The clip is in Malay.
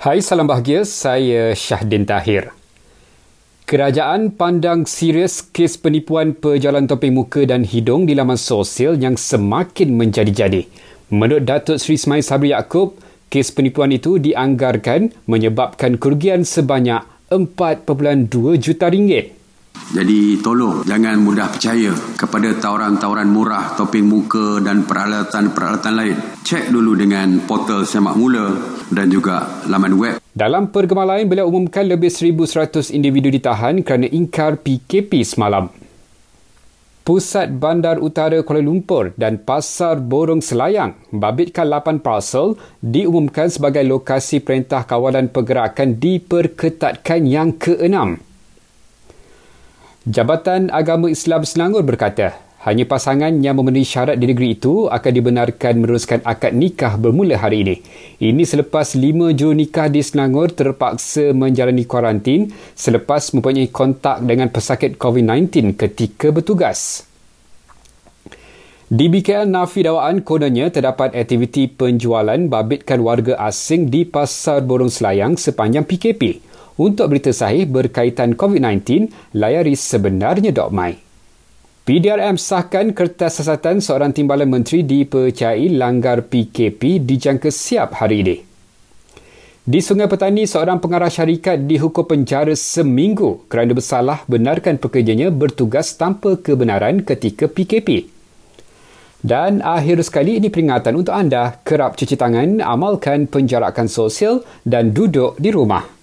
Hai, salam bahagia. Saya Syahdin Tahir. Kerajaan pandang serius kes penipuan perjalanan topeng muka dan hidung di laman sosial yang semakin menjadi-jadi. Menurut Datuk Seri Ismail Sabri Yaakob, kes penipuan itu dianggarkan menyebabkan kerugian sebanyak 4.2 juta ringgit. Jadi tolong jangan mudah percaya kepada tawaran-tawaran murah topeng muka dan peralatan-peralatan lain. Cek dulu dengan portal semak mula dan juga laman web. Dalam perkembangan lain, beliau umumkan lebih 1,100 individu ditahan kerana ingkar PKP semalam. Pusat Bandar Utara Kuala Lumpur dan Pasar Borong Selayang babitkan 8 parcel diumumkan sebagai lokasi Perintah Kawalan Pergerakan diperketatkan yang keenam. Jabatan Agama Islam Selangor berkata, hanya pasangan yang memenuhi syarat di negeri itu akan dibenarkan meneruskan akad nikah bermula hari ini. Ini selepas lima juru nikah di Selangor terpaksa menjalani kuarantin selepas mempunyai kontak dengan pesakit COVID-19 ketika bertugas. Di BKL Nafi Dawaan kononnya terdapat aktiviti penjualan babitkan warga asing di Pasar Borong Selayang sepanjang PKP. Untuk berita sahih berkaitan COVID-19, layari sebenarnya.my. PDRM sahkan kertas siasatan seorang timbalan menteri dipercayai langgar PKP dijangka siap hari ini. Di Sungai Petani, seorang pengarah syarikat dihukum penjara seminggu kerana bersalah benarkan pekerjanya bertugas tanpa kebenaran ketika PKP. Dan akhir sekali ini peringatan untuk anda kerap cuci tangan, amalkan penjarakan sosial dan duduk di rumah.